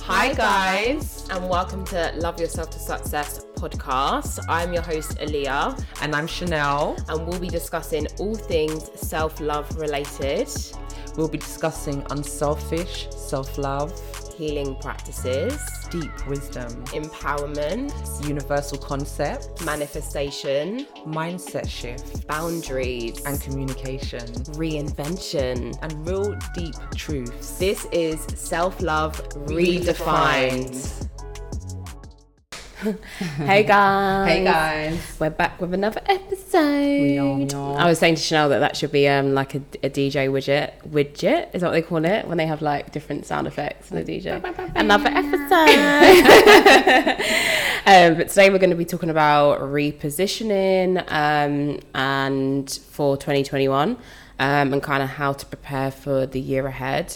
Hi, guys, and welcome to Love Yourself to Success podcast. I'm your host, Aaliyah, And I'm Chanel. and we'll be discussing all things self love related, We'll be discussing unselfish self love, healing practices, deep wisdom, empowerment, universal concept, manifestation, mindset shift, boundaries, and communication, reinvention. and real deep truths. This is Self Love Redefined. hey guys. Hey guys. We're back with another episode. We are. I was saying to Chanel that that should be um like a, a DJ widget. Widget is that what they call it when they have like different sound effects in the DJ. another episode. um, but today we're going to be talking about repositioning um, and for 2021 um, and kind of how to prepare for the year ahead.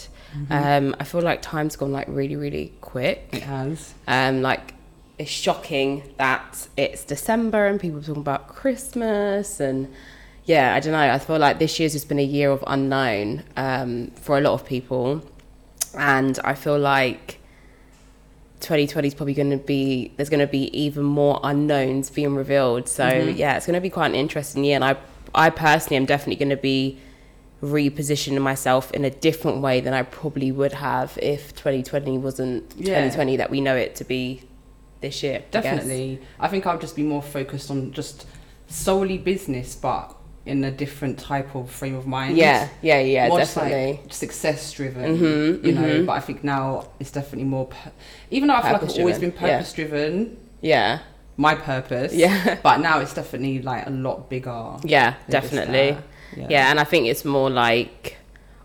Um, I feel like time's gone like really, really quick. It has. Um, like it's shocking that it's December and people are talking about Christmas and yeah, I don't know. I feel like this year's just been a year of unknown um, for a lot of people, and I feel like 2020 is probably going to be there's going to be even more unknowns being revealed. So yeah, it's going to be quite an interesting year, and I I personally am definitely going to be repositioning myself in a different way than I probably would have if 2020 wasn't Yeah. 2020 that we know it to be this year. Definitely. I, think I'll just be more focused on just solely business, but in a different type of frame of mind. Yeah, yeah, yeah, more definitely. Like success driven, Mhm, you know. mhm. But I think now it's definitely more. Pu- even though I feel like I've always been Purpose-driven, yeah. driven, yeah, my purpose. Yeah. But now it's definitely like a lot bigger. yeah, definitely. that. Yeah. and I think it's more like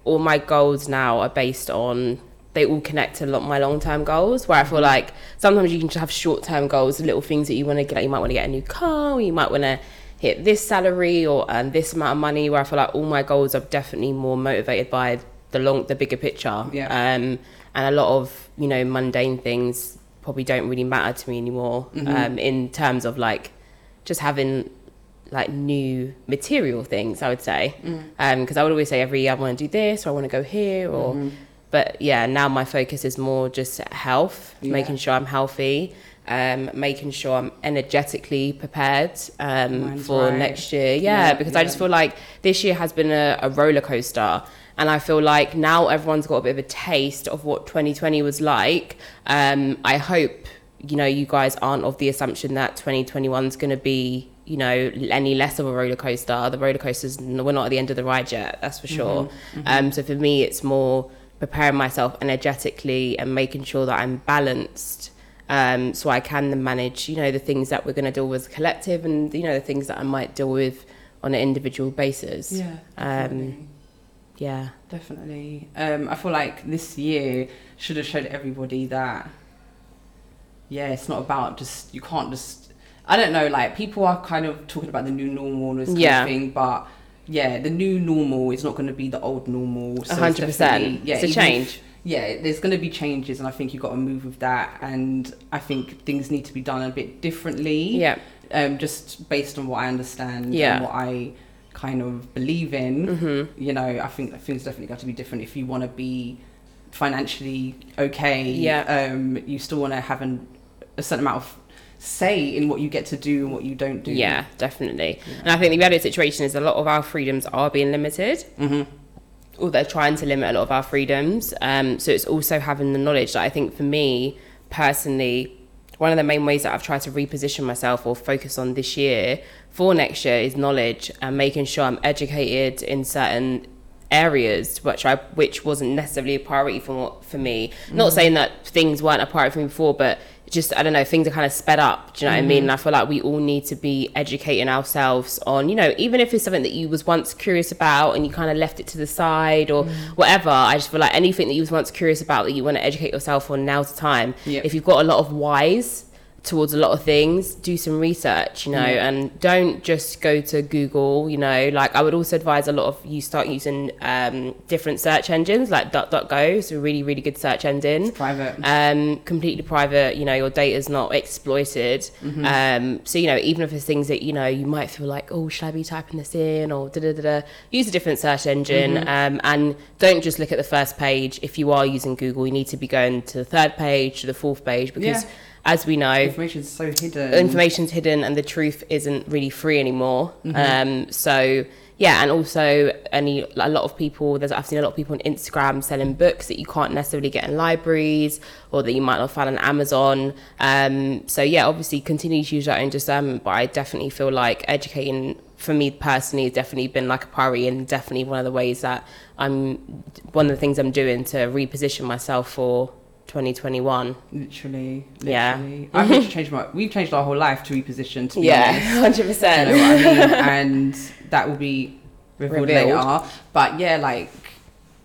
all my goals now are based on they all connect to my long term goals. Where I feel mm-hmm. like sometimes you can just have short term goals, little things that you want to get. Like you might want to get a new car, you might want to hit this salary or earn this amount of money. Where I feel like all my goals are definitely more motivated by the long, the bigger picture. Yeah. Um, and a lot of you know mundane things probably don't really matter to me anymore. Mm-hmm. Um, in terms of like just having like new material things i would say mm. um, because i would always say every year i want to do this or i want to go here or mm-hmm. But yeah now my focus is more just health Yeah. making sure i'm healthy um, making sure i'm energetically prepared um, for right. next year. Yeah, Yeah, because i just feel like this year has been a, a roller coaster and i feel like now everyone's got a bit of a taste of what 2020 was like. Um, i hope you know you guys aren't of the assumption that 2021 is going to be you know any less of a roller coaster. The roller coasters we're not at the end of the ride yet that's for sure. Um so for me it's more preparing myself energetically and making sure that i'm balanced um so i can then manage you know the things that we're going to deal with as a collective and you know the things that i might deal with on an individual basis Yeah. um definitely. yeah Definitely. Um, I feel like this year should have showed everybody that, yeah, it's not about just, you can't just, I don't know, like people are kind of talking about the new normal and this kind Yeah. of thing, but yeah, the new normal is not going to be the old normal. So A hundred percent. definitely- Yeah, It's a even if- change. yeah, there's going to be changes, and I think you've got to move with that. And I think things need to be done a bit differently yeah um, just based on what I understand Yeah. and what I kind of believe in, Mm-hmm. you know, I think things definitely got to be different if you want to be financially okay. Yeah. Um, you still want to have an, a certain amount of say in what you get to do and what you don't do. yeah definitely and i think the reality situation is a lot of our freedoms are being limited hmm or they're trying to limit a lot of our freedoms. Um, so it's also having the knowledge that I think for me personally, one of the main ways that I've tried to reposition myself or focus on this year for next year is knowledge and making sure I'm educated in certain areas which I which wasn't necessarily a priority for for me. Not saying that things weren't a priority for me before, but just I don't know, things are kind of sped up. Do you know what I mean? Mm-hmm. And I feel like we all need to be educating ourselves on, you know, even if it's something that you was once curious about and you kind of left it to the side or mm. whatever. I just feel like anything that you was once curious about that you want to educate yourself on, now's the time. Yep. If you've got a lot of whys towards a lot of things, do some research, you know, Yeah. and don't just go to Google, you know. Like I would also advise a lot of you start using um, different search engines like DuckDuckGo, it's a really really good search engine. Private. Um, completely private, you know, your data is not exploited. Mm-hmm. Um, so you know, even if there's things that you know you might feel like, oh, should I be typing this in or da da da da, use a different search engine, Mm-hmm. um, and don't just look at the first page. If you are using Google, you need to be going to the third page, to the fourth page, because Yeah. As we know, Information is so hidden. information's hidden and the truth isn't really free anymore. Mm-hmm. Um, so yeah, and also any a lot of people. There's I've seen a lot of people on Instagram selling books that you can't necessarily get in libraries or that you might not find on Amazon. Um, so yeah, obviously continue to use your own discernment, but I definitely feel like educating for me personally has definitely been like a priority and definitely one of the ways that I'm one of the things I'm doing to reposition myself for 2021. Literally, Yeah. I've literally changed my. We've changed our whole life to reposition. To be Yeah, hundred you know percent. what I mean? and that will be revealed, Revealed. later. But yeah, like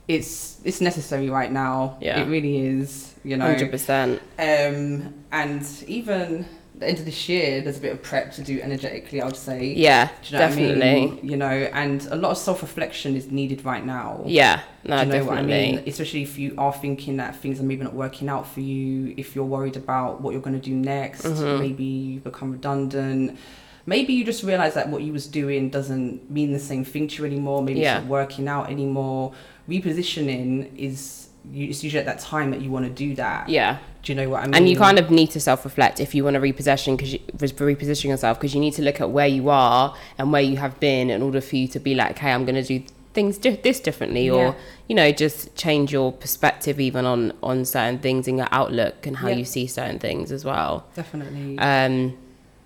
it's it's necessary right now. Yeah. it really is. You know, Hundred percent. um, and even the end of this year, there's a bit of prep to do energetically. I would say. Yeah, Do you know definitely. What I mean? You know, and a lot of self reflection is needed right now. Yeah, no, Do you know definitely. what I mean? Especially if you are thinking that things are maybe not working out for you, if you're worried about what you're going to do next, Mhm. maybe you become redundant. Maybe you just realize that what you was doing doesn't mean the same thing to you anymore. Maybe Yeah. it's not working out anymore. Repositioning is it's usually at that time that you want to do that. Yeah, Do you know what I mean? and you kind of need to self-reflect if you want to reposition because you reposition yourself because you need to look at where you are and where you have been in order for you to be like, hey, I'm going to do things di- this differently, Yeah. or you know, just change your perspective even on on certain things in your outlook and how Yeah. you see certain things as well. definitely. Um,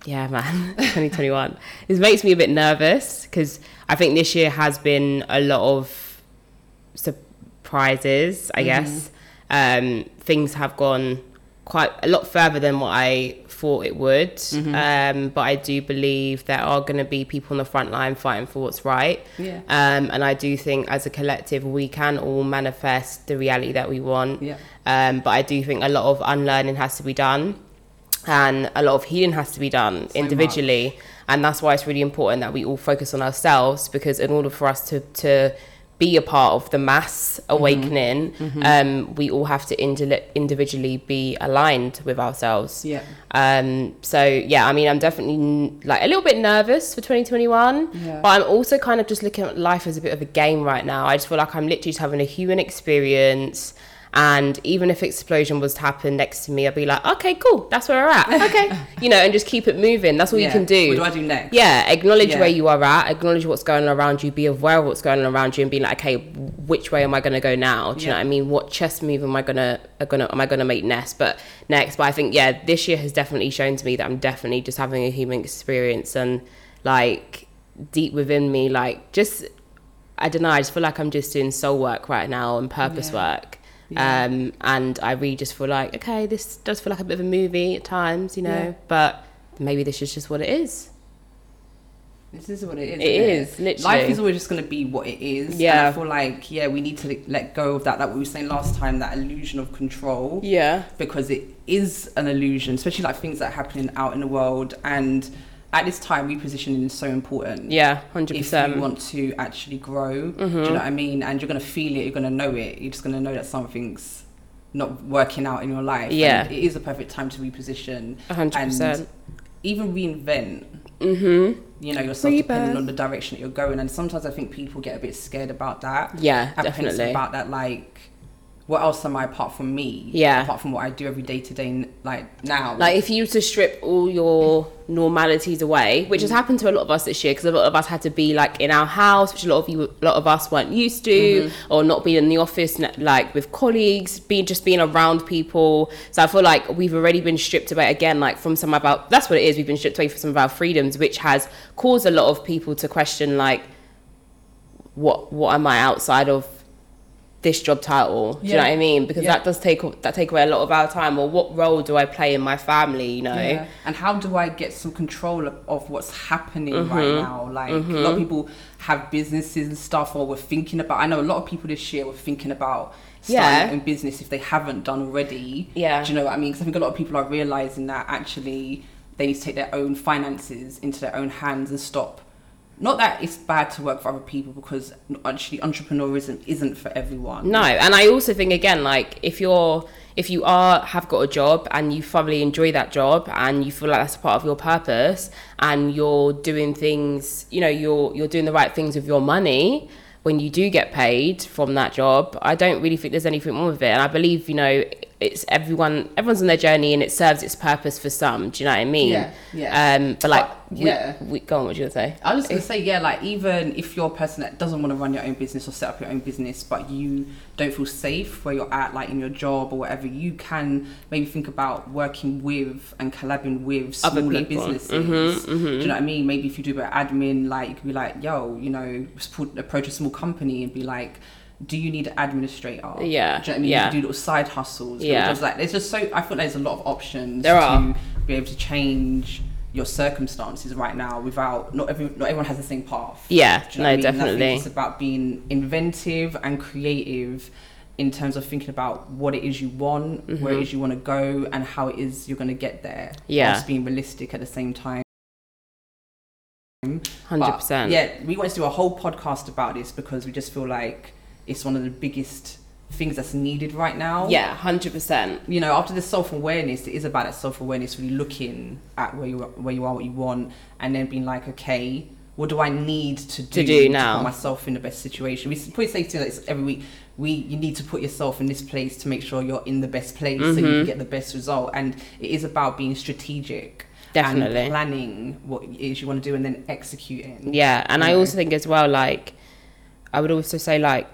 yeah, man, 2021. This makes me a bit nervous because I think this year has been a lot of surprises, I guess. Um, things have gone quite a lot further than what I thought it would. Um, but I do believe there are going to be people on the front line fighting for what's right. yeah. Um, and I do think as a collective, we can all manifest the reality that we want. Yeah. Um, but I do think a lot of unlearning has to be done and a lot of healing has to be done So individually. And that's why it's really important that we all focus on ourselves because in order for us to, to be a part of the mass awakening, Um, we all have to indi- individually be aligned with ourselves. Yeah. Um, so yeah, I mean, I'm definitely n- like a little bit nervous for 2021, Yeah. but I'm also kind of just looking at life as a bit of a game right now. I just feel like I'm literally just having a human experience. And even if explosion was to happen next to me, I'd be like, okay, cool, that's where we're at. Okay, you know, and just keep it moving. That's all you can do. What do I do next? Yeah, acknowledge Yeah. where you are at, acknowledge what's going on around you, be aware of what's going on around you, and be like, okay, which way am I going to go now? Do you know what I mean? What chess move am I gonna are gonna am I gonna make next? But next, but I think yeah, this year has definitely shown to me that I'm definitely just having a human experience and like deep within me, like just I don't know, I just feel like I'm just doing soul work right now and purpose Yeah. work. Yeah. Um, and I really just feel like, okay, this does feel like a bit of a movie at times, you know, Yeah. but maybe this is just what it is. This is what it is. It is, literally. Life is always just going to be what it is. Yeah. And I feel like, yeah, we need to let go of that, like we were saying last time, that illusion of control. Yeah. Because it is an illusion, especially like things that are happening out in the world. And at this time, repositioning is so important. Yeah, hundred percent. If you want to actually grow, Mm-hmm. you know what I mean? And you're going to feel it, you're going to know it. You're just going to know that something's not working out in your life. Yeah. And it is a perfect time to reposition. hundred and percent. Even reinvent Mm-hmm. you know yourself depending on the direction that you're going and sometimes i think people get a bit scared about that Yeah, apprehensive definitely. about that like what else am i apart from me Yeah. apart from what i do every day to day like now Like if you were to strip all your normalities away, which has mm. happened to a lot of us this year, because a lot of us had to be like in our house, which a lot of you, a lot of us weren't used to, mm-hmm. or not being in the office like with colleagues, being just being around people. So I feel like we've already been stripped away again, like from some of our. That's what it is. We've been stripped away from some of our freedoms, which has caused a lot of people to question like, what what am I outside of this job title? Do you know what I mean? Because Yeah. that does take that take away a lot of our time. Or what role do I play in my family? You know? Yeah. and how do i get some control of, of what's happening right Mm-hmm. now like a lot of people have businesses and stuff or we're thinking about i know a lot of people this year were thinking about Yeah. in business if they haven't done already. Yeah. Do you know what I mean? Because I think a lot of people are realizing that actually they need to take their own finances into their own hands and stop. Not that it's bad to work for other people because actually entrepreneurism isn't for everyone. No, and I also think again, like if you're if you are have got a job and you thoroughly enjoy that job and you feel like that's a part of your purpose and you're doing things, you know, you're you're doing the right things with your money when you do get paid from that job, I don't really think there's anything wrong with it. And I believe, you know, it's everyone everyone's on their journey and it serves its purpose for some. Do you know what I mean? Yeah, yeah. Um, but like, But, yeah. we, go on. What you gonna say? I was just gonna say, yeah, like even if you're a person that doesn't want to run your own business or set up your own business, but you don't feel safe where you're at, like in your job or whatever, you can maybe think about working with and collabing with smaller businesses. Mhm, Do you know what I mean? Maybe if you do a bit admin, like you could be like, yo, you know, support- approach a small company and be like. Do you need an administrator? Yeah, Do you know what I mean? yeah. Do little side hustles. Yeah. There's like there's just so I feel like there's a lot of options There to are. be able to change your circumstances right now without not every not everyone has the same path. Yeah, you know no, I mean? And I think definitely. It's about being inventive and creative in terms of thinking about what it is you want, where it is you want to go, and how it is you're going to get there. Mm-hmm. Yeah. whilst being realistic at the same time. Hundred percent. Yeah, we wanted to do a whole podcast about this because we just feel like it's one of the biggest things that's needed right now. Yeah, hundred percent. You know, after the self awareness, it is about that self awareness, really looking at where you are, where you are, what you want, and then being like, okay, what do I need to do to, do now? put myself in the best situation? We probably say to this every week. We you need to put yourself in this place to make sure you're in the best place so you Mm-hmm. can get the best result. And it is about being strategic. Definitely. And planning what it is you want to do and then executing. Yeah, and I Yeah. also think as well, like, I would also say, like,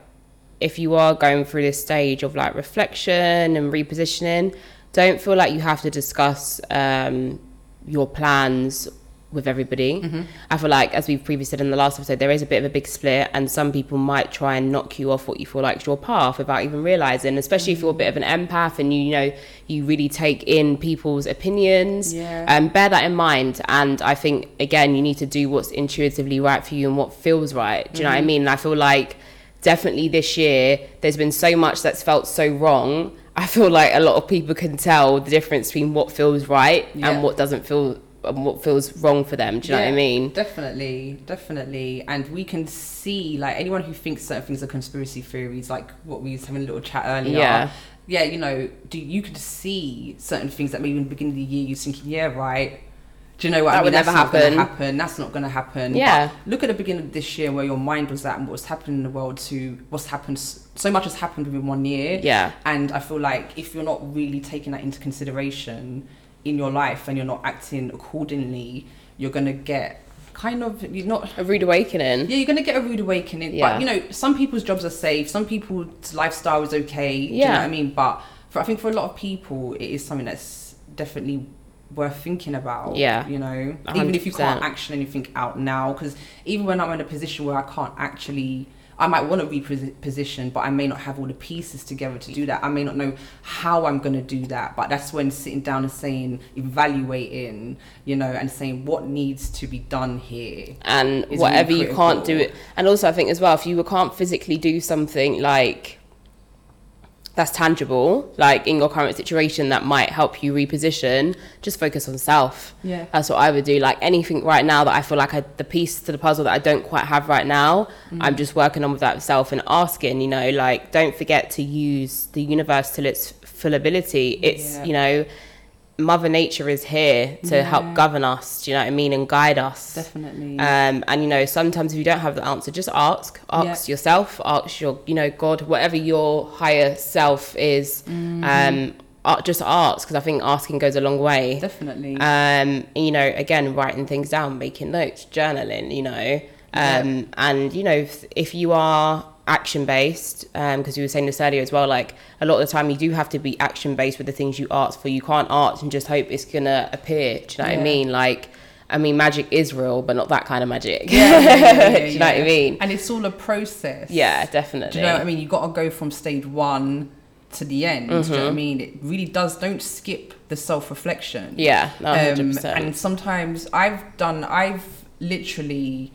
if you are going through this stage of like reflection and repositioning, don't feel like you have to discuss um, your plans with everybody. Mm-hmm. I feel like, as we've previously said in the last episode, there is a bit of a big split, and some people might try and knock you off what you feel like is your path without even realizing. Especially if you're a bit of an empath and you, you know you really take in people's opinions. Yeah. Um, bear that in mind, and I think again you need to do what's intuitively right for you and what feels right. Do you know what I mean? And I feel like definitely this year there's been so much that's felt so wrong. I feel like a lot of people can tell the difference between what feels right Yeah. and what doesn't feel and what feels wrong for them. Do you know what I mean? Definitely, definitely. And we can see, like, anyone who thinks certain things are conspiracy theories, like what we was having a little chat earlier. Yeah. Yeah, you know, do you could see certain things that maybe in the beginning of the year you're thinking, yeah, right. Do you know what That I mean? would That's never happen. happen. That's not going to happen. Yeah. But look at the beginning of this year where your mind was at and what's happening in the world to what's happened. So much has happened within one year. Yeah. And I feel like if you're not really taking that into consideration in your life and you're not acting accordingly, you're gonna get kind of you're not A rude awakening. yeah, you're gonna get a rude awakening. Yeah. But you know, some people's jobs are safe, some people's lifestyle is okay. Do you know what I mean? But for I think for a lot of people it is something that's definitely worth thinking about. Yeah. You know? A Even if you 100%. can't action anything out now. Because even when I'm in a position where I can't actually I might want to reposition, but I may not have all the pieces together to do that. I may not know how I'm going to do that, but that's when sitting down and saying, evaluating, you know, and saying what needs to be done here. and whatever really you can't do it and also i think as well if you can't physically do something like that's tangible like in your current situation that might help you reposition just focus on self Yeah. that's what i would do like anything right now that i feel like I, the piece to the puzzle that i don't quite have right now Mm-hmm. i'm just working on with that self and asking you know like don't forget to use the universe till its full ability it's Yeah. you know mother nature is here to Yeah. help govern us do you know what i mean and guide us Definitely. um, and you know, sometimes if you don't have the answer, just ask. Ask Yeah. yourself. Ask your, you know, God, whatever your higher self is. Mm-hmm. Um, just ask because I think asking goes a long way. Definitely. Um, you know, again, writing things down, making notes, journaling. You know, um, and you know, if, if you are action based, because you were saying this earlier as well, like a lot of the time you do have to be action based with the things you ask for. You can't ask and just hope it's gonna appear. Do you know what I mean? Like. I mean, magic is real, but not that kind of magic. yeah, yeah, yeah, yeah, Do you know what I mean? And it's all a process. Yeah, definitely. Do you know what I mean? You've got to go from stage one to the end. Do you know Mm-hmm. what I mean? It really does. Don't skip the self reflection. Yeah, no, Um, 100%. and sometimes I've done, I've literally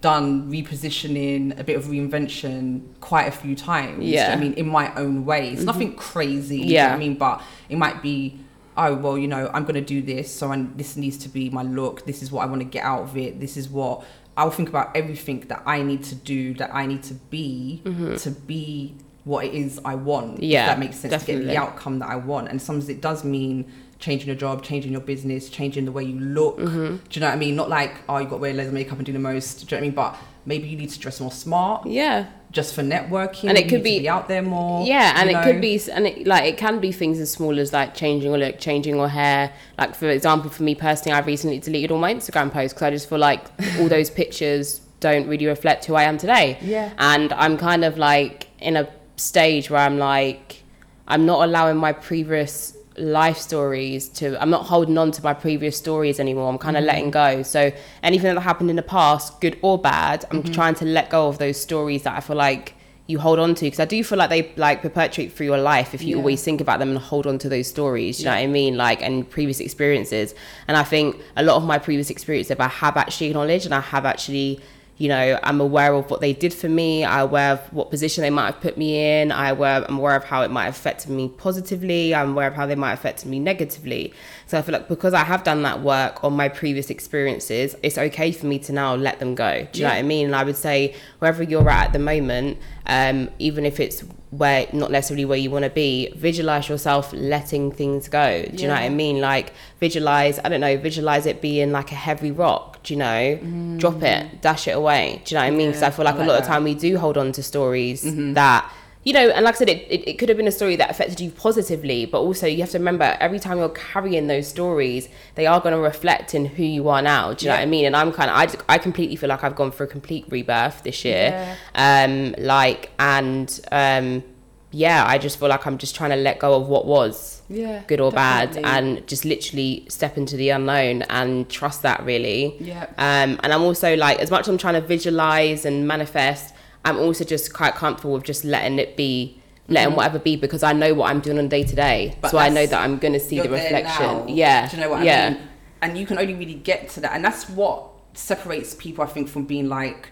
done repositioning, a bit of reinvention quite a few times. Do you know Yeah. I mean, in my own way. It's mm-hmm. nothing crazy. do you know Yeah. I mean, but it might be. Oh well, you know, I'm gonna do this, so I, this needs to be my look. This is what I want to get out of it. This is what I'll think about everything that I need to do, that I need to be mm-hmm. to be what it is I want. Yeah, that makes sense to get the outcome that I want. And sometimes it does mean changing your job, changing your business, changing the way you look. Mm-hmm. Do you know what I mean? Not like, oh, you got to wear of makeup and do the most. Do you know what I mean? But maybe you need to dress more smart Yeah. just for networking. And it could to be- out there more. Yeah, and you it know? could be, and it, like it can be things as small as like changing your look, changing your hair. Like for example, for me personally, I've recently deleted all my Instagram posts because I just feel like all those pictures don't really reflect who I am today. Yeah. and I'm kind of like in a stage where I'm like, I'm not allowing my previous life stories to I'm not holding on to my previous stories anymore. I'm kind of mm-hmm. letting go. So anything that happened in the past, good or bad, I'm mm-hmm. trying to let go of those stories that I feel like you hold on to because I do feel like they like perpetuate through your life if you Yeah. always think about them and hold on to those stories. Do you know what I mean? Like and previous experiences. And I think a lot of my previous experiences I have actually acknowledged and I have actually you know, I'm aware of what they did for me. I'm aware of what position they might have put me in. I aware, I'm aware of how it might have affected me positively. I'm aware of how they might have affected me negatively. So I feel like because I have done that work on my previous experiences, it's okay for me to now let them go. Do you know what I mean? And I would say wherever you're at at the moment, um, even if it's where not necessarily where you want to be, visualize yourself letting things go. Do you know what I mean? Like visualize, I don't know, visualize it being like a heavy rock. Do you know? Drop it, dash it away. Do you know what I mean? Because Yeah, I feel like, I a lot of time we do hold on to stories that. You know, and like I said, it, it, it could have been a story that affected you positively, but also you have to remember every time you're carrying those stories, they are going to reflect in who you are now. Do you know what I mean? And I'm kind of, I, just- I completely feel like I've gone through a complete rebirth this year. Yeah. Um, like, and um, yeah, I just feel like I'm just trying to let go of what was Yeah. good or definitely. bad and just literally step into the unknown and trust that really. Yeah. Um, and I'm also like, as much as I'm trying to visualize and manifest, I'm also just quite comfortable with just letting it be, letting whatever be, because I know what I'm doing on day to day. Mm-hmm. So I know that I'm going to see the reflection. Yeah. Do you know what yeah. I mean? And you can only really get to that. And that's what separates people, I think, from being like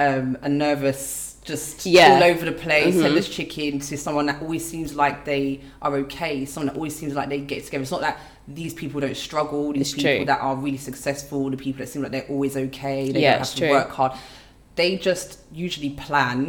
um, a nervous, just Yeah. all over the place, Mhm. headless chicken to someone that always seems like they are okay, someone that always seems like they get together. It's not that these people don't struggle, these It's people true. that are really successful, the people that seem like they're always okay, they Yeah, don't have to true. work hard. They just usually plan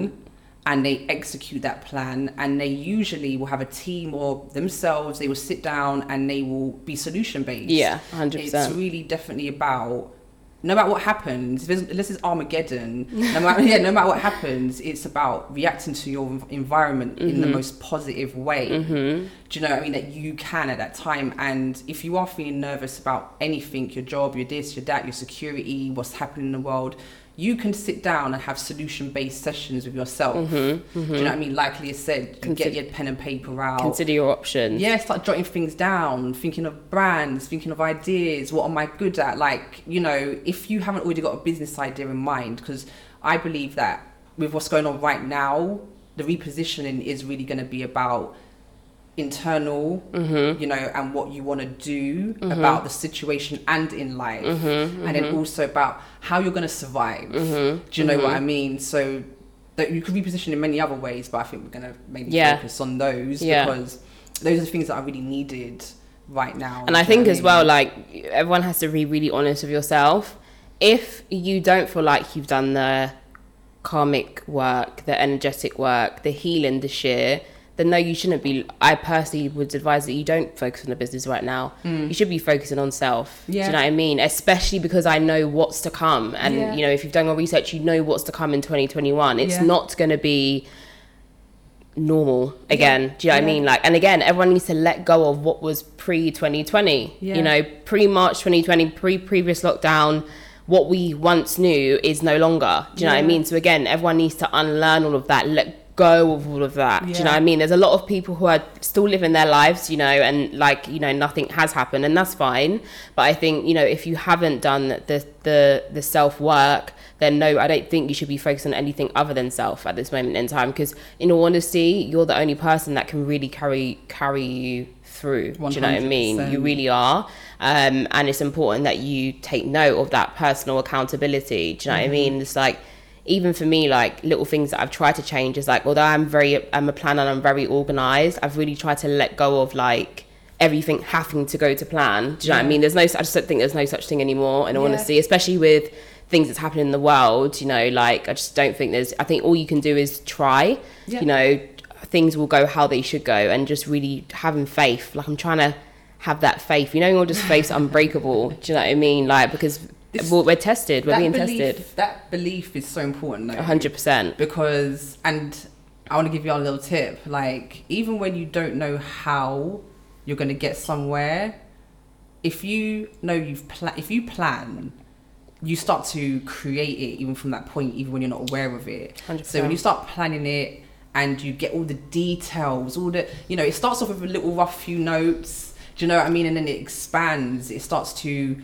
and they execute that plan and they usually will have a team or themselves they will sit down and they will be solution based. Yeah, 100%. it's really definitely about no matter what happens unless it's armageddon. No matter yeah no matter what happens it's about reacting to your env- environment in the Mm-hmm. most positive way. Do you know what i mean? That you can at that time. And if you are feeling nervous about anything your job your this your that your security what's happening in the world you can sit down and have solution based sessions with yourself. Mm-hmm, Do you know what I mean? Like Leah said, you get your pen and paper out. Consider your options. Yeah, start jotting things down, thinking of brands, thinking of ideas. What am I good at? Like, you know, if you haven't already got a business idea in mind, because I believe that with what's going on right now, the repositioning is really going to be about internal, Mm-hmm. you know, and what you want to do about the situation and in life, Mm-hmm, and then also about how you're going to survive. Do you know what I mean? So that you could reposition in many other ways, but I think we're going to mainly Yeah. focus on those Yeah. because those are the things that are really needed right now. And I do you know think as well, mean? like everyone has to be really honest with yourself. If you don't feel like you've done the karmic work, the energetic work, the healing this year, then no, you shouldn't be. I personally would advise that you don't focus on the business right now. You should be focusing on self. Do Mm. You know what I mean? Especially because I know what's to come, and Yeah. you know if you've done your research, you know what's to come in 2021. It's Yeah. not going to be normal again. Do you know what I mean? Like, and again, everyone needs to let go of what was pre 2020. Yeah. You know, pre March 2020, pre previous lockdown. What we once knew is no longer. Do you know what I mean? So again, everyone needs to unlearn all of that. Let go of all of that. Do you know what I mean? There's a lot of people who are still living their lives, you know, and like you know nothing has happened, and that's fine. But I think you know if you haven't done the the the self work, then no, I don't think you should be focused on anything other than self at this moment in time. Because in all honesty, you're the only person that can really carry carry you through. Do you know what I mean? You really are. Um, and it's important that you take note of that personal accountability. Do you know what I mean? It's like, even for me, like little things that I've tried to change is like, although I'm very, I'm a planner and I'm very organized, I've really tried to let go of like everything having to go to plan. Do you know what I mean? There's no, I just don't think there's no such thing anymore all Yeah. honesty, especially with things that's happening in the world. You know, like I just don't think there's, I think all you can do is try, Yeah. you know, things will go how they should go and just really having faith. Like I'm trying to have that faith, you know, you're just faith's unbreakable. Do you know what I mean? Like, because This- we're, we're tested, we're being belief, tested. That belief is so important, though. hundred percent. because and I want to give you a little tip. Like even when you don't know how you're going to get somewhere, if you know you've pla- if you plan, you start to create it even from that point, even when you're not aware of it. 100%. So when you start planning it and you get all the details, all the you know, it starts off with a little rough few notes. Do you know what I mean? And then it expands. It starts to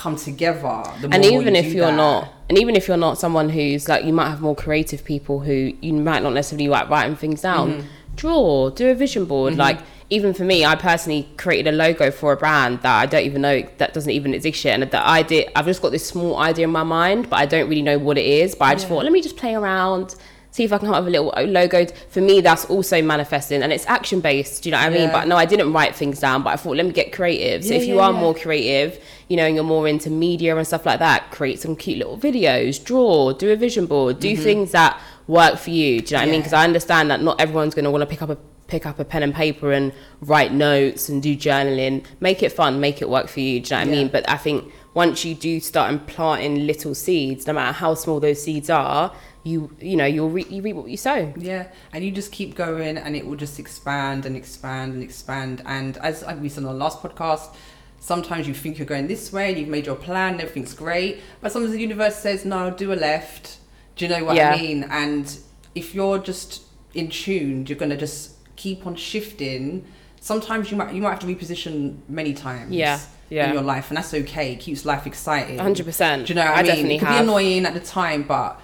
come together. The and even if you're that. not and even if you're not someone who's like you might have more creative people who you might not necessarily like writing things down Mm-hmm. draw do a vision board like even for me i personally created a logo for a brand that i don't even know that doesn't even exist yet and the idea i've just got this small idea in my mind but i don't really know what it is but i just Yeah. thought let me just play around see if i can come up with a little logo for me that's also manifesting and it's action based do you know what i mean Yeah. but no i didn't write things down but i thought let me get creative so Yeah, if you yeah, are more creative, you know, and you're more into media and stuff like that, create some cute little videos, draw, do a vision board, do things that work for you. Do you know what I mean? Mm-hmm. Because I understand that not everyone's going to want to pick up a pick up a pen and paper and write notes and do journaling. Make it fun, make it work for you. Do you know what I mean? But I think once you do start implanting little seeds, no matter how small those seeds are, you you know you'll re- you reap what you sow. Yeah, and you just keep going, and it will just expand and expand and expand. And as we said on the last podcast, sometimes you think you're going this way, and you've made your plan, and everything's great, but sometimes the universe says no, do a left. Do you know what Yeah. I mean? And if you're just in tune, you're gonna just keep on shifting. Sometimes you might you might have to reposition many times. Yeah, yeah. In your life, and that's okay. It keeps life exciting. 100%. Do you know what I I, mean? definitely it have. be annoying at the time, but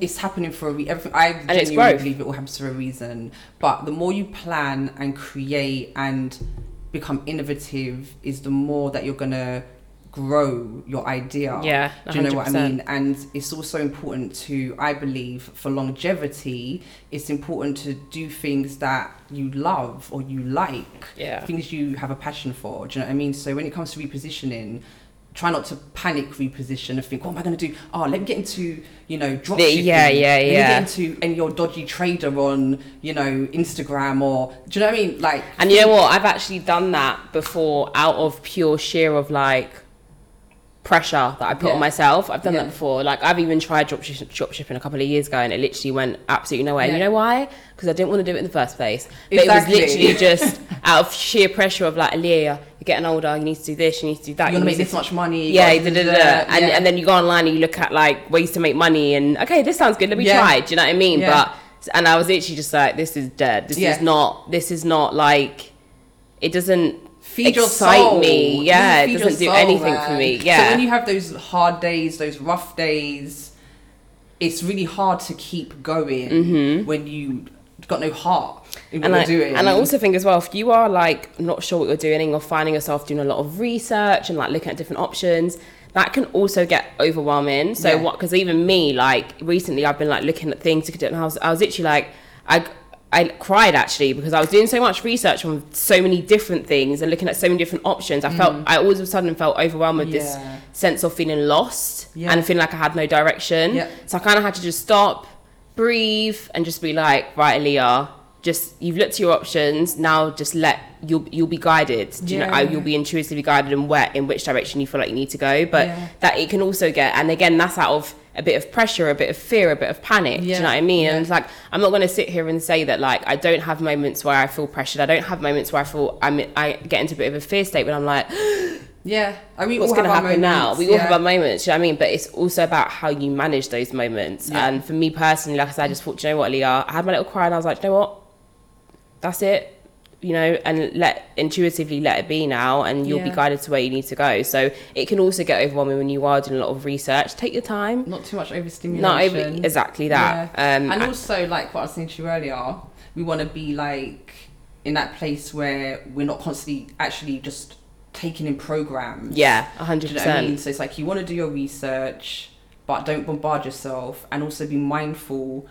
it's happening for a reason. Everything I it's genuinely believe it all happens for a reason. But the more you plan and create and become innovative, is the more that you're gonna grow your idea. Yeah, Do you know what I mean? And it's also important to, I believe, for longevity, it's important to do things that you love or you like. Yeah. Things you have a passion for. Do you know what I mean? So when it comes to repositioning, try not to panic reposition and think, what am I going to do? Oh, let me get into, you know, drop The- yeah, yeah, Let me get into and you're dodgy trader on, you know, Instagram or, do you know what I mean? Like, And you know what? I've actually done that before out of pure sheer of like pressure that I put Yeah. on myself. I've done Yeah. that before. Like I've even tried drop, sh- drop shipping a couple of years ago and it literally went absolutely nowhere. Yeah. You know why? Because I didn't want to do it in the first place. But Exactly. it was literally just out of sheer pressure of like, Aaliyah, you're getting older, you need to do this, you need to do that. you want to make this much money. yeah, da, da, da. And, and then you go online and you look at like ways to make money and okay, this sounds good. Let me try. Do you know what I mean? Yeah. But and I was literally just like, this is dead. This is not. This is not like. It doesn't feed your excite soul. me. Yeah, it doesn't do anything for me. So Yeah. when you have those hard days, those rough days, it's really hard to keep going when you got no heart in what Mm-hmm. and I, doing. and I also think as well, if you are like not sure what you're doing and you're finding yourself doing a lot of research and like looking at different options, that can also get overwhelming. So Yeah. what? Because even me, like recently, I've been like looking at things, to do, and I was, I was literally like, I. I cried actually because I was doing so much research on so many different things and looking at so many different options. I felt I all of a sudden felt overwhelmed with this Mm. Sense of feeling lost Yeah. and feeling like I had no direction. Yeah. So I kind of had to just stop, breathe, and just be like, right, Leah, just you've looked at your options. Now just let you'll you'll be guided. Do you know? Yeah. You'll be intuitively guided in where in which direction you feel like you need to go. But Yeah. that it can also get, and again, that's out of a bit of pressure, a bit of fear, a bit of panic. Do you know what I mean? Yeah. And it's like I'm not going to sit here and say that like I don't have moments where I feel pressured. I don't have moments where I feel I'm I get into a bit of a fear state when I'm like, yeah, I mean, what's going to happen now? We all yeah. have our moments, you know what I mean? But it's also about how you manage those moments. Yeah. And for me personally, like I said, I just thought, "Do you know what, Leah? I had my little cry and I was like, "Do you know what? That's it. You know, and let intuitively let it be now, and you'll be guided to where you need to go. So it can also get overwhelming when you are doing a lot of research. Take your time. Not too much overstimulation. Not over exactly that. Yeah. Um, and also, like what I was saying to you earlier, we want to be like in that place where we're not constantly actually just taking in programs. Yeah, hundred you know what I mean? percent. So it's like you want to do your research, but don't bombard yourself, and also be mindful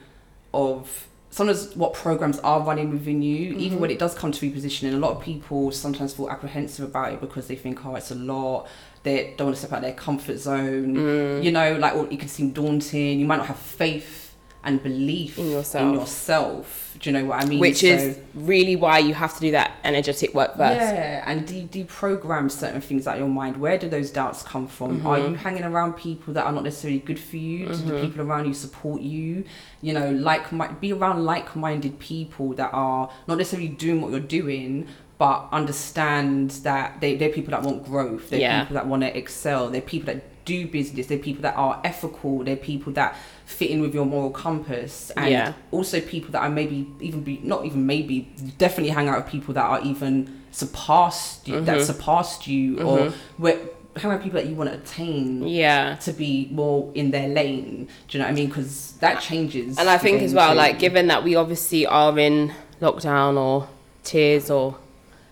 of sometimes what programs are running within you. Mm-hmm. Even when it does come to repositioning, a lot of people sometimes feel apprehensive about it because they think, oh, it's a lot. They don't want to step out of their comfort zone. Mm. You know, like or it can seem daunting. You might not have faith and belief In yourself. In yourself. Do you know what I mean? Which So- is really why you have to do that energetic work first. yeah, and de- deprogram certain things out of your mind. Where do those doubts come from? Are Mm-hmm. you hanging around people that are not necessarily good for you? Do the people around you support you? You know, like mi- be around like-minded people that are not necessarily doing what you're doing, but understand that they, they're people that want growth. They're Yeah. people that want to excel. They're people that do business. They're people that are ethical. They're people that fit in with your moral compass. And Yeah. also people that are maybe even be not even maybe definitely hang out with people that are even surpassed you, that surpassed you or where hang around people that you want to attain Yeah. to be more in their lane. Do you know what I mean? Because that changes. And I think as well, too. like given that we obviously are in lockdown or tiers or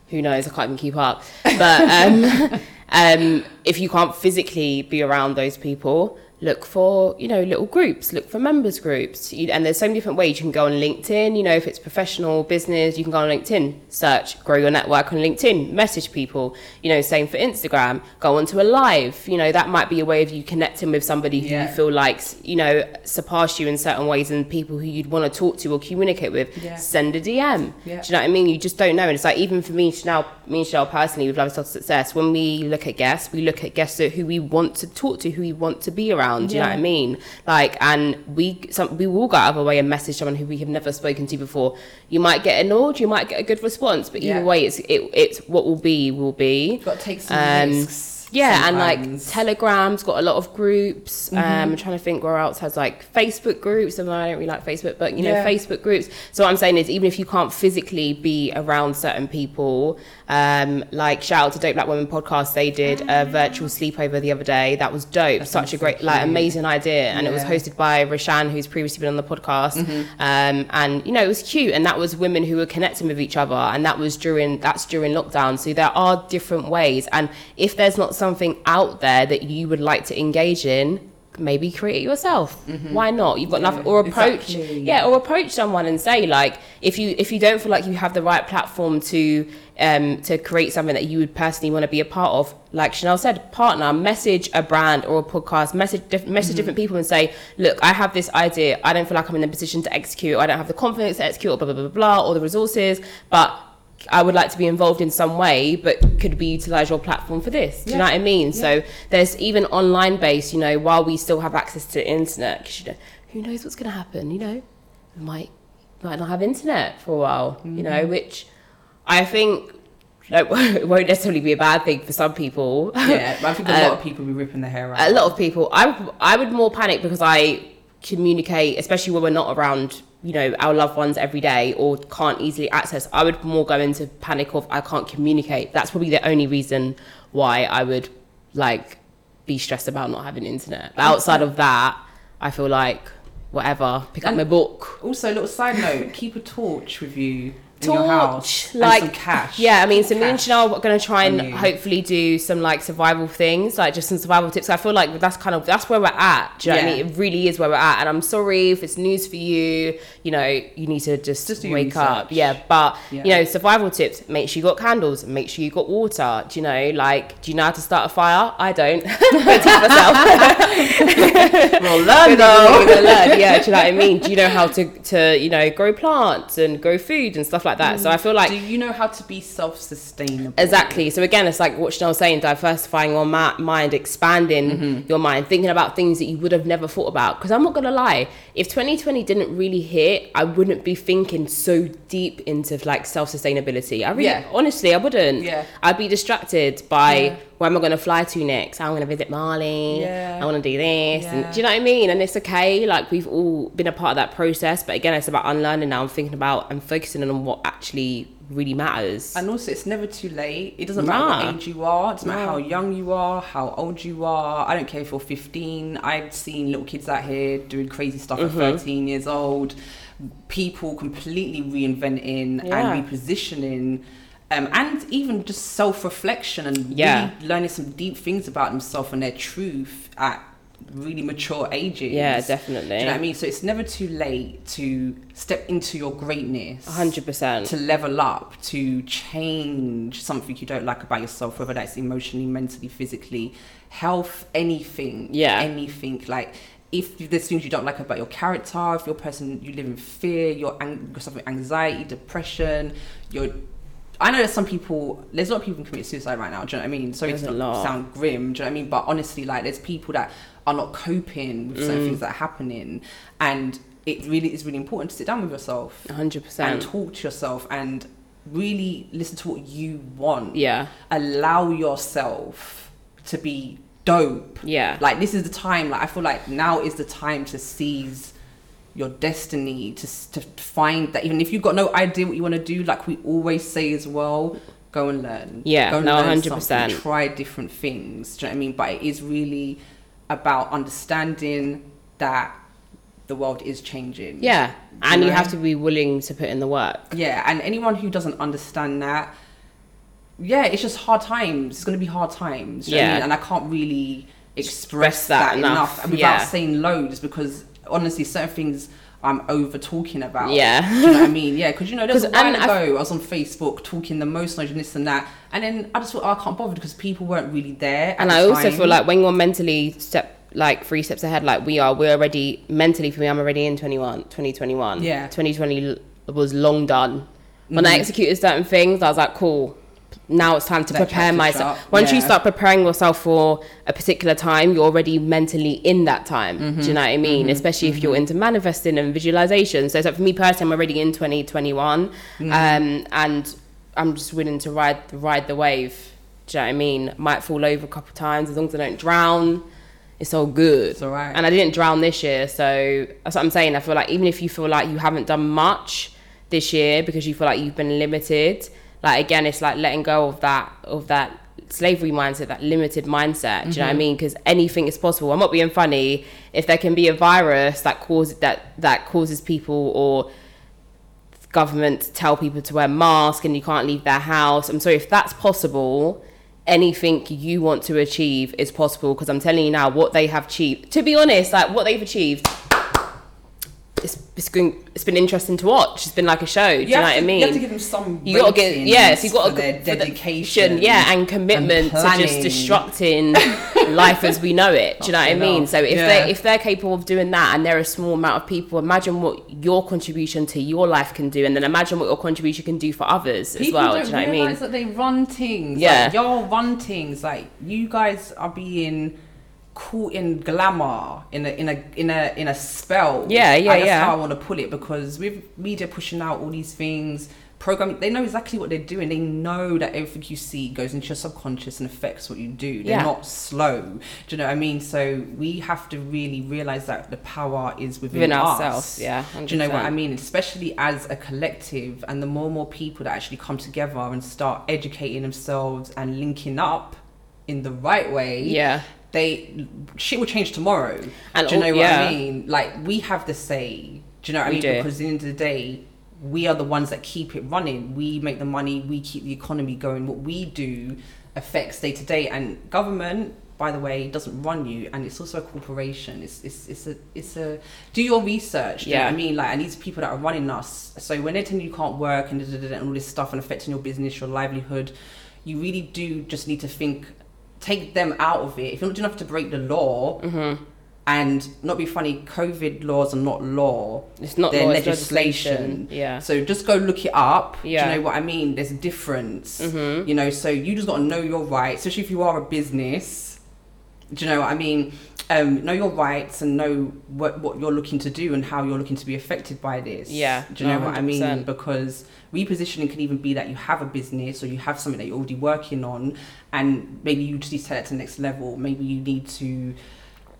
who knows, I can't even keep up. But um, um, if you can't physically be around those people, look for you know little groups, look for members groups, You- and there's so many different ways you can go on LinkedIn. You know, if it's professional business, you can go on LinkedIn, search, grow your network on LinkedIn, message people. You know, same for Instagram. Go onto a live. You know, that might be a way of you connecting with somebody who you feel likes you know surpass you in certain ways and people who you'd want to talk to or communicate with Yeah. send a dm Yeah. do you know what i mean you just don't know and it's like even for me chanel me and chanel personally with lifestyle success when we look at guests we look at guests who we want to talk to who we want to be around do you know what i mean like and we some we will go out of our way and message someone who we have never spoken to before you might get annoyed you might get a good response but either Yeah. way it's it, it's what will be will be You've got to take some um, risks. Yeah, and like sometimes. Telegram's got a lot of groups. Mm-hmm. Um, I'm trying to think where else has like Facebook groups. And I don't really like Facebook, but you know, Yeah. Facebook groups. So what I'm saying is, even if you can't physically be around certain people, um, like shout out to Dope Black Women podcast, they did a virtual sleepover the other day. That was dope. That Such a great, so like, amazing idea, and it was hosted by Rashan, who's previously been on the podcast. Mm-hmm. Um, and you know, it was cute, and that was women who were connecting with each other, and that was during that's during lockdown. So there are different ways, and if there's not something out there that you would like to engage in. Maybe create it yourself. Why not? You've got Mm-hmm. Yeah, nothing, or approach, exactly. yeah, or approach someone and say like, if you if you don't feel like you have the right platform to um to create something that you would personally want to be a part of, like Chanel said, partner, message a brand or a podcast, message diff- message Mm-hmm. different people and say, look, I have this idea. I don't feel like I'm in the position to execute. I don't have the confidence to execute, or blah blah blah blah, or the resources, but I would like to be involved in some way, but could we utilize your platform for this? Do you know what I mean? So there's even online based, you know, while we still have access to the internet, 'cause, you know, who knows what's going to happen? You know, we might might not have internet for a while. You Mm-hmm. know, which I think like, it won't necessarily be a bad thing for some people. yeah, but I think a lot Um, of people be ripping their hair out. a lot of people I I would more panic because I communicate especially when we're not around you know our loved ones every day or can't easily access I would more go into panic of I can't communicate. That's probably the only reason why I would like be stressed about not having internet. But outside of that I feel like whatever pick up my book. Also, a little side note: keep a torch with you torch, your house, like cash. Yeah, I mean, so me and Chanel are going to try and hopefully do some like survival things, like just some survival tips. I feel like that's kind of that's where we're at. Do you know what I mean? It really is where we're at, and I'm sorry if it's news for you. You know, you need to just, Just wake up. Yeah, but Yeah. you know, survival tips. Make sure you got candles. Make sure you got water. Do you know, like, do you know how to start a fire? I don't. Teach myself. We'll learn though. alert. Yeah, do you know what I mean? Do you know how to, to you know, grow plants and grow food and stuff like that? So I feel like Do you know how to be self-sustainable? Exactly. So again, it's like what Chanel was saying, diversifying your ma- mind, expanding Mm-hmm. your mind, thinking about things that you would have never thought about. Because I'm not gonna lie, if 2020 didn't really hit, I wouldn't be thinking so deep into like self sustainability. I really, Yeah. honestly, I wouldn't. Yeah. I'd be distracted by Yeah. where am I gonna fly to next? I'm gonna visit Mali. Yeah. I want to do this. And do you know what I mean? And it's okay. Like we've all been a part of that process. But again, it's about unlearning now. I'm thinking about and focusing on what actually really matters. And also, it's never too late. It doesn't matter what age you are. It doesn't matter how young you are, how old you are. I don't care if you're 15. I've seen little kids out here doing crazy stuff Mm-hmm. at 13 years old. people completely reinventing Yeah. and repositioning. Um, and even just self-reflection and Yeah. really learning some deep things about themselves and their truth at really mature ages. Yeah, Do definitely. you know what I mean? So it's never too late to step into your greatness. 100%. To level up, to change something you don't like about yourself, whether that's emotionally, mentally, physically, health, anything. Yeah. Anything. Like, if there's things you don't like about your character, if you're a person, you live in fear, you're, ang- you're suffering anxiety, depression, you're. I know there's some people, there's a lot of people who commit suicide right now, do you know what I mean? Sorry There's to sound grim, do you know what I mean? But honestly, like, there's people that are not coping with certain Mm. things that are happening. And it really is really important to sit down with yourself 100%. and talk to yourself and really listen to what you want. yeah. Allow yourself to be dope. Yeah. Like this is the time. Like I feel like now is the time to seize your destiny. To to find that even if you've got no idea what you want to do, like we always say as well, go and learn. Yeah, go and no, learn 100%. something, Try different things. Do you know what I mean? But it is really about understanding that the world is changing. Yeah. And you know? have to be willing to put in the work. Yeah, and anyone who doesn't understand that, yeah, it's just hard times. It's going to be hard times. you what I Yeah. mean? And I can't really express Express that that, enough, enough, without yeah. saying loads because honestly, certain things I'm over talking about. Yeah. Do you know what I mean? Yeah, because you know, there was a while I- ago I was on Facebook talking the most knowledge and this and that, and then I just thought, oh, I can't bother because people weren't really there. and the I also time. feel like when you're mentally step like three steps ahead, like we are, we're already mentally for me. I'm already in 21, 2021. Yeah. 2020 was long done. When I Mhm. executed certain things, I was like, cool. Now it's time to That prepare myself. Once you start preparing yourself for a particular time, you're already mentally in that time. Mm-hmm. Do you know what I mean? Especially if you're into manifesting and visualization. So, like for me personally, I'm already in 2021, Mm-hmm. um, and I'm just willing to ride ride the wave. Do you know what I mean? Might fall over a couple of times as long as I don't drown. It's all good. It's all right. And I didn't drown this year, so that's what I'm saying. I feel like even if you feel like you haven't done much this year because you feel like you've been limited, like again, it's like letting go of that of that slavery mindset, that limited mindset. Do you know what I mm-hmm. mean? Because anything is possible. I'm not being funny. If there can be a virus that causes that that causes people or government tell people to wear masks and you can't leave their house. I'm sorry if that's possible. Anything you want to achieve is possible because I'm telling you now what they have achieved. To be honest, like what they've achieved, it's it's been it's been interesting to watch. It's been like a show. Do you, know have what I mean? You have got to give them some. You gotta get yes, you gotta their for the- dedication, yeah, and commitment to just disrupting life as we know it. Do you know what I mean? So if Yeah. they if they're capable of doing that, and they're a small amount of people, imagine what your contribution to your life can do, and then imagine what your contribution can do for others as well. don't Do you know what I mean? that they run things. Yeah. like, y'all run things. Like you guys are being caught in glamour in a in a in a in a spell. Yeah, yeah, that's yeah. how I want to put it because with media pushing out all these things. Programming, they know exactly what they're doing. They know that everything you see goes into your subconscious and affects what you do. They're Yeah. not slow. Do you know what I mean? So we have to really realize that the power is within, Within ourselves, yeah, Do you know what I mean? Especially as a collective, and the more and more people that actually come together and start educating themselves and linking up in the right way, Yeah. They shit will change tomorrow. And do you all- know what yeah. I mean? Like we have the say. Do you know what I mean? do. Because at the end of the day, we are the ones that keep it running. We make the money. We keep the economy going. What we do affects day to day. And government, by the way, doesn't run you, and it's also a corporation. It's it's it's a it's a do your research. Do you know Yeah. what I mean? Like, and these people that are running us. So when they're telling you you can't work and, and all this stuff and affecting your business, your livelihood, you really do just need to think. Take them out of it. If you're not doing enough to break the law, Mm-hmm. and not be funny, COVID laws are not law. It's not They're law, it's legislation. Yeah. So just go look it up. Yeah. Do you know what I mean? There's a difference. Mhm. You know, so you just got to know your rights, especially if you are a business. Do you know what I mean? Um, know your rights and know what, what you're looking to do and how you're looking to be affected by this. Yeah, Do you know no, what I mean? Because repositioning can even be that you have a business or you have something that you're already working on and maybe you just need to take it to the next level. Maybe you need to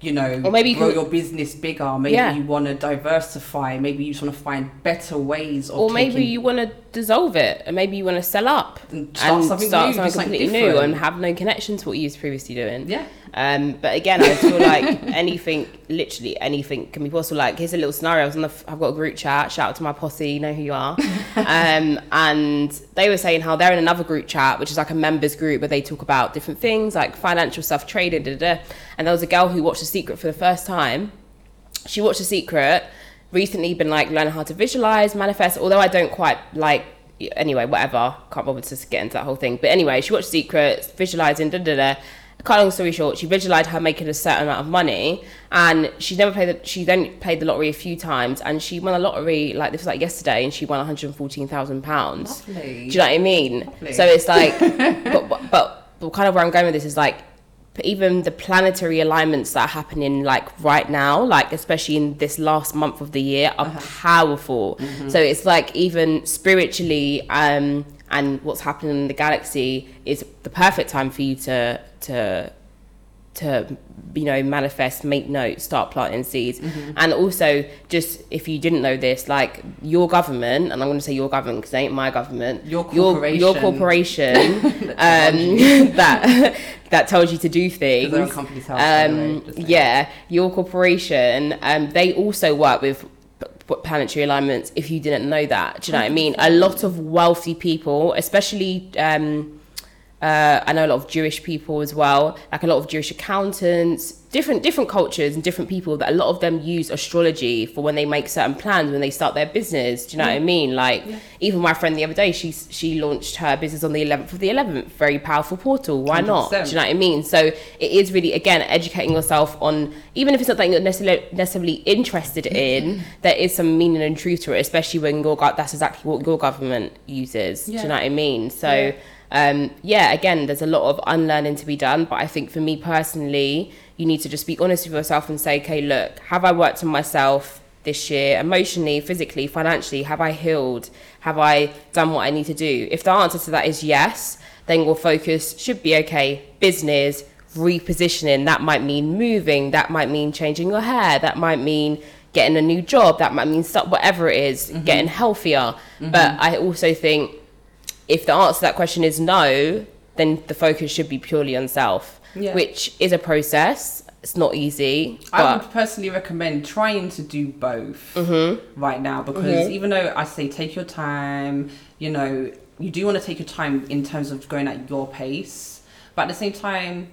you know, Or maybe you grow your business bigger. Maybe Yeah. you want to diversify. Maybe you just want to find better ways of or maybe you want to dissolve it and maybe you want to sell up And start and something start new, something something completely new and have no connection to what you was previously doing yeah. Um, but again, I feel like anything, literally anything, can be possible. Like here's a little scenario. I was on the, I've got a group chat. Shout out to my posse. You know who you are. um, and they were saying how they're in another group chat, which is like a members group where they talk about different things like financial stuff, trading, da, da, da. And there was a girl who watched The Secret for the first time. She watched The Secret. Recently, been like learning how to visualize, manifest. Although I don't quite like anyway, whatever. Can't bother to get into that whole thing. But anyway, she watched Secrets, visualizing, da da da. Cut long story short, she visualized her making a certain amount of money, and she never played. The, she then played the lottery a few times, and she won a lottery like this was like yesterday, and she won one hundred fourteen thousand pounds. Do you know what I mean? Lovely. So it's like, but, but but but kind of where I'm going with this is like, even the planetary alignments that are happening like right now, like especially in this last month of the year, are powerful. So it's like even spiritually, um, and what's happening in the galaxy is the perfect time for you to to to you know manifest make notes start planting seeds. And also just if you didn't know this like your government and i'm going to say your government because it ain't my government. Your your, your corporation. corporation um, that that tells you to do things they're on Companies House, by the way, um, yeah your corporation um, they also work with p- planetary alignments if you didn't know that. Do you know what i mean? A lot of wealthy people especially um, uh, I know a lot of Jewish people as well, like a lot of Jewish accountants, different different cultures and different people. That a lot of them use astrology for when they make certain plans when they start their business. Do you know what I mean? Like even my friend the other day, she she launched her business on the 11th of the 11th. Very powerful portal. Why not? Do you know what I mean? So it is really again educating yourself on even if it's not something you're necessarily necessarily interested in, there is some meaning and truth to it, especially when your that's exactly what your government uses. Do you know what I mean? So Yeah. um, yeah, again, there's a lot of unlearning to be done. But I think for me personally, you need to just be honest with yourself and say, okay, look, have I worked on myself this year, emotionally, physically, financially? Have I healed? Have I done what I need to do? If the answer to that is yes, then your focus should be okay. Business, repositioning, that might mean moving, that might mean changing your hair, that might mean getting a new job, that might mean stuff, whatever it is, mm-hmm. getting healthier. Mm-hmm. But I also think if the answer to that question is no, then the focus should be purely on self, Yeah. which is a process. It's not easy, I would personally recommend trying to do both Mm-hmm. right now because even though I say take your time, you know, you do want to take your time in terms of going at your pace, but at the same time,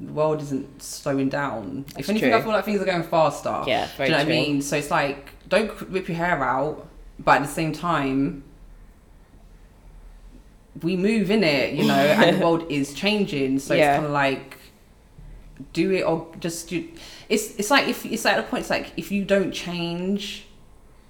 the world isn't slowing down. if That's anything, true. I feel like things are going faster. Yeah, very do you know true. what I mean? So it's like don't rip your hair out, but at the same time. We move in it, you know, and the world is changing. So Yeah. it's kind of like, do it or just do. It's it's like if it's like at a point. It's like if you don't change,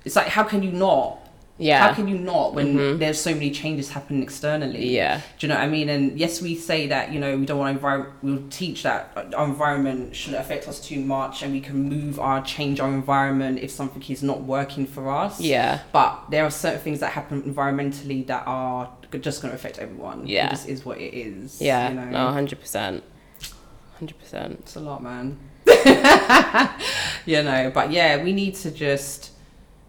it's like how can you not? Yeah, How can you not when Mhm. there's so many changes happening externally? yeah, Do you know what I mean? And yes, we say that you know we don't want envir- We'll teach that our environment shouldn't affect us too much, and we can move our change our environment if something is not working for us. yeah, But there are certain things that happen environmentally that are just going to affect everyone. Yeah. It just is what it is. yeah. You know? No, hundred percent, hundred percent. It's a lot, man. you know, but yeah, we need to just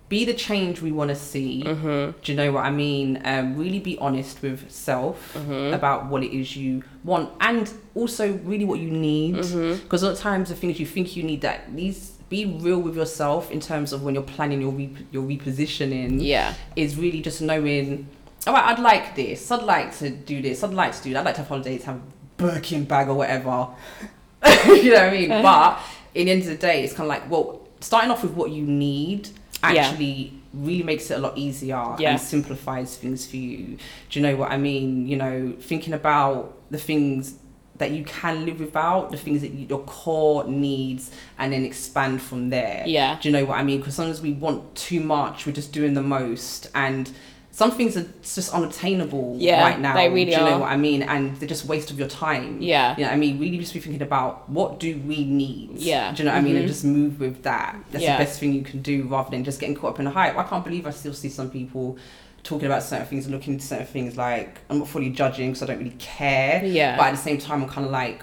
be the change we want to see. Mm-hmm. Do you know what I mean? Um, really be honest with self Mm-hmm. about what it is you want and also really what you need. Mm-hmm. Because a lot of times the things you think you need that needs be real with yourself in terms of when you're planning your re- your repositioning Yeah, is really just knowing, all right, I'd like this. I'd like to do this. I'd like to do that. I'd like to have holidays, have a Birkin bag or whatever. you know what I mean? But in the end of the day, it's kind of like, well, starting off with what you need Yeah. actually really makes it a lot easier Yeah. and simplifies things for you. Do you know what I mean? You know, thinking about the things that you can live without, the things that you, your core needs, and then expand from there. yeah, Do you know what I mean? Because sometimes we want too much, we're just doing the most, and some things are just unattainable Yeah, right now. they really do you know are. what I mean? And they're just waste of your time. yeah, You know what I mean? Really just be thinking about what do we need? Yeah. Do you know what I mean? And Mhm. just move with that. That's Yeah. the best thing you can do rather than just getting caught up in the hype. I can't believe I still see some people talking about certain things and looking into certain things like I'm not fully judging because I don't really care. yeah. But at the same time I'm kinda like.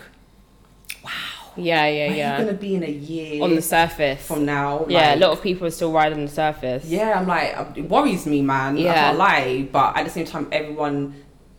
Yeah, yeah, where yeah. you gonna be in a year On the surface. from now? yeah, Like, a lot of people are still riding the surface. Yeah, I'm like, uh, it worries me, man. I Yeah. can't lie, but at the same time, everyone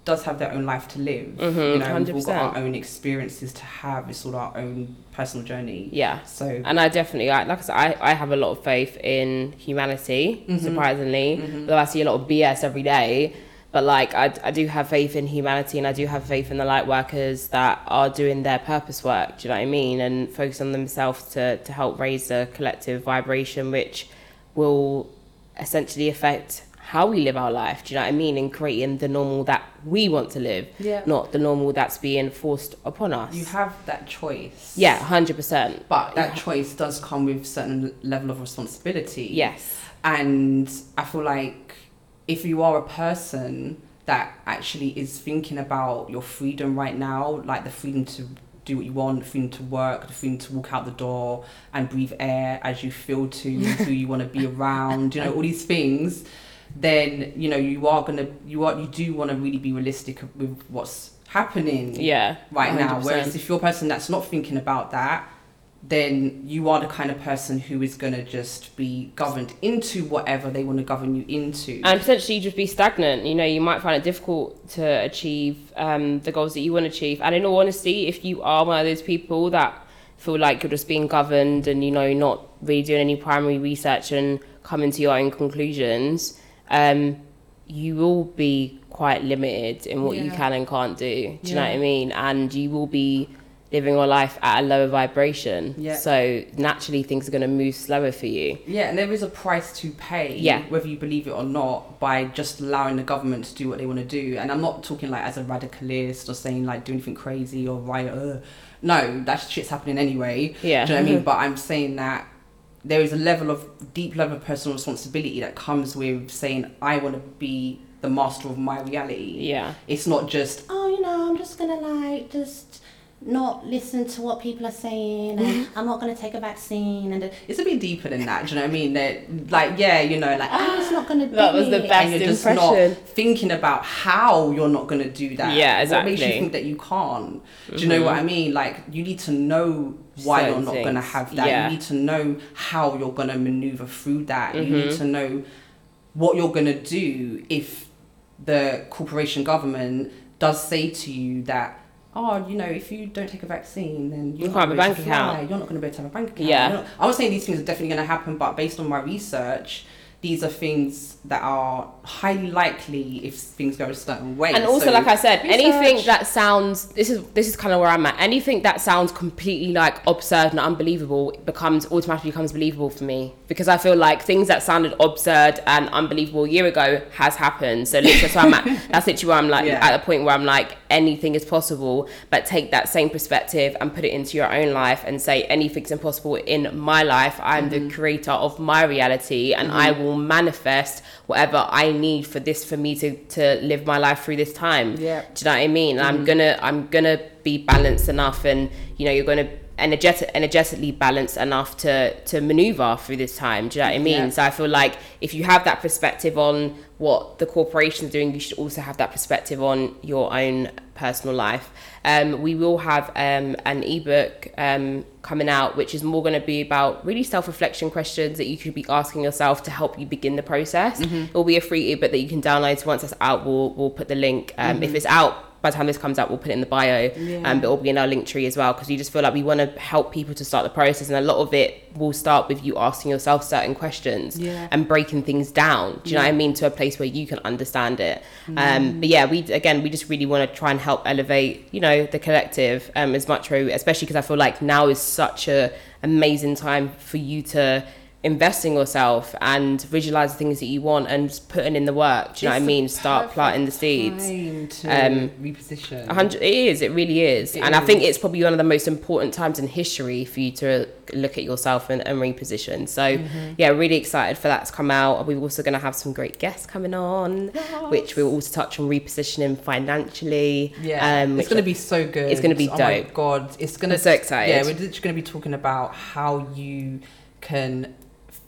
does have their own life to live. Mhm, you know, we've all got our own experiences to have. It's all our own personal journey. Yeah. So, And I definitely, I, like I said, I, I have a lot of faith in humanity, Mhm. surprisingly. Mhm. Though I see a lot of BS every day. But like, I, I do have faith in humanity and I do have faith in the light workers that are doing their purpose work. Do you know what I mean? And focus on themselves to, to help raise the collective vibration, which will essentially affect how we live our life. Do you know what I mean? And creating the normal that we want to live, yeah, not the normal that's being forced upon us. you have that choice. yeah, 100%. But that choice does come with certain level of responsibility. Yes. And I feel like if you are a person that actually is thinking about your freedom right now, like the freedom to do what you want, the freedom to work, the freedom to walk out the door and breathe air as you feel to, who you want to be around, you know, all these things, then you know you are gonna you are you do want to really be realistic with what's happening Yeah. right now. 100%. Whereas if you're a person that's not thinking about that, then you are the kind of person who is going to just be governed into whatever they want to govern you into. and potentially just be stagnant. You know, you might find it difficult to achieve um, the goals that you want to achieve. And in all honesty, if you are one of those people that feel like you're just being governed and you know not really doing any primary research and coming to your own conclusions, um, you will be quite limited in what you can and can't do. Do you know what I mean? And you will be living your life at a lower vibration. Yeah. So naturally, things are going to move slower for you. yeah, and there is a price to pay, Yeah. whether you believe it or not, by just allowing the government to do what they want to do. And I'm not talking like as a radicalist or saying like do anything crazy or riot. No, that shit's happening anyway. Yeah. Do you know what I mean? But I'm saying that there is a level of deep level of personal responsibility that comes with saying I want to be the master of my reality. Yeah. It's not just oh, you know, I'm just gonna like just not listen to what people are saying and mm-hmm. I'm not gonna take a vaccine and uh, it's a bit deeper than that. Do you know what I mean? That like yeah, you know, like oh, it's not gonna. That be was the best and you're just impression. not thinking about how you're not gonna do that. Yeah, exactly What makes you think that you can't? Do you know mm-hmm. what I mean? Like you need to know why Certain you're not gonna have that. Yeah. You need to know how you're gonna maneuver through that. You Mm-hmm. need to know what you're gonna do if the corporation government does say to you that oh you know if you don't take a vaccine then you're You not can't have a gonna be able bank account. you're not going to be able to have a bank account. Yeah. Not- I'm not saying these things are definitely going to happen but based on my research these are things that are highly likely if things go a certain way. And also So, like i said anything that sounds this is this is kind of where i'm at. Anything that sounds completely like absurd and unbelievable becomes automatically becomes believable for me because i feel like things that sounded absurd and unbelievable a year ago has happened so literally that's where i'm at that's literally where i'm like Yeah. at the point where i'm like anything is possible but take that same perspective and put it into your own life and say anything's impossible in my life i'm Mm-hmm. the creator of my reality and i will manifest whatever i need for this for me to to live my life through this time Yeah. do you know what i mean Mm-hmm. i'm gonna i'm gonna be balanced enough and you know you're gonna energetic energetically balanced enough to to maneuver through this time do you know what i mean Yeah. so i feel like if you have that perspective on what the corporation's doing you should also have that perspective on your own personal life um, we will have um, an ebook um, coming out which is more going to be about really self-reflection questions that you could be asking yourself to help you begin the process Mm-hmm. it will be a free ebook that you can download so once it's out we'll, we'll put the link um, Mm-hmm. if it's out by the time this comes out we'll put it in the bio um, but it'll be in our Linktree as well because we just feel like we want to help people to start the process and a lot of it will start with you asking yourself certain questions Yeah. and breaking things down do you know what i mean? To a place where you can understand it. Um, but yeah we again we just really want to try and help elevate you know the collective um, as much especially because i feel like now is such a amazing time for you to invest in yourself and visualize the things that you want and putting in the work do you know what i mean start planting the seeds to Um, reposition hundred, it is. It really is, It and I think it's probably one of the most important times in history for you to look at yourself and, and reposition. So, Mm-hmm. yeah, really excited for that to come out. We're also going to have some great guests coming on, which we'll also touch on repositioning financially. Yeah, um, it's gonna be so good. it's gonna be Oh my dope. god, it's gonna. I'm so excited. Yeah, we're literally gonna be talking about how you can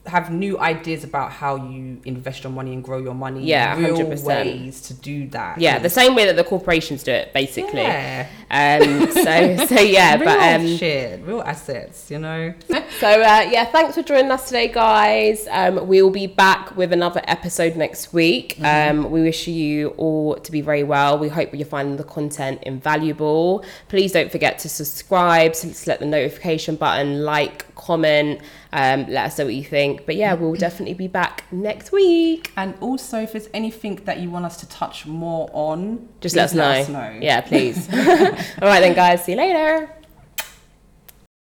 have new ideas about how you invest your money and grow your money. Yeah, real 100%. ways to do that. Yeah, the same way that the corporations do it, basically. Yeah. Um, so, so yeah, real but um, shit, real assets, you know. So uh, yeah, thanks for joining us today, guys. Um, we will be back with another episode next week. Um, we wish you all to be very well. We hope you're finding the content invaluable. Please don't forget to subscribe, select the notification button, like, comment, um, let us know what you think. But yeah, we'll definitely be back next week. And also, if there's anything that you want us to touch more on, Just let us know. know. Yeah, please. all right then, guys. See you later.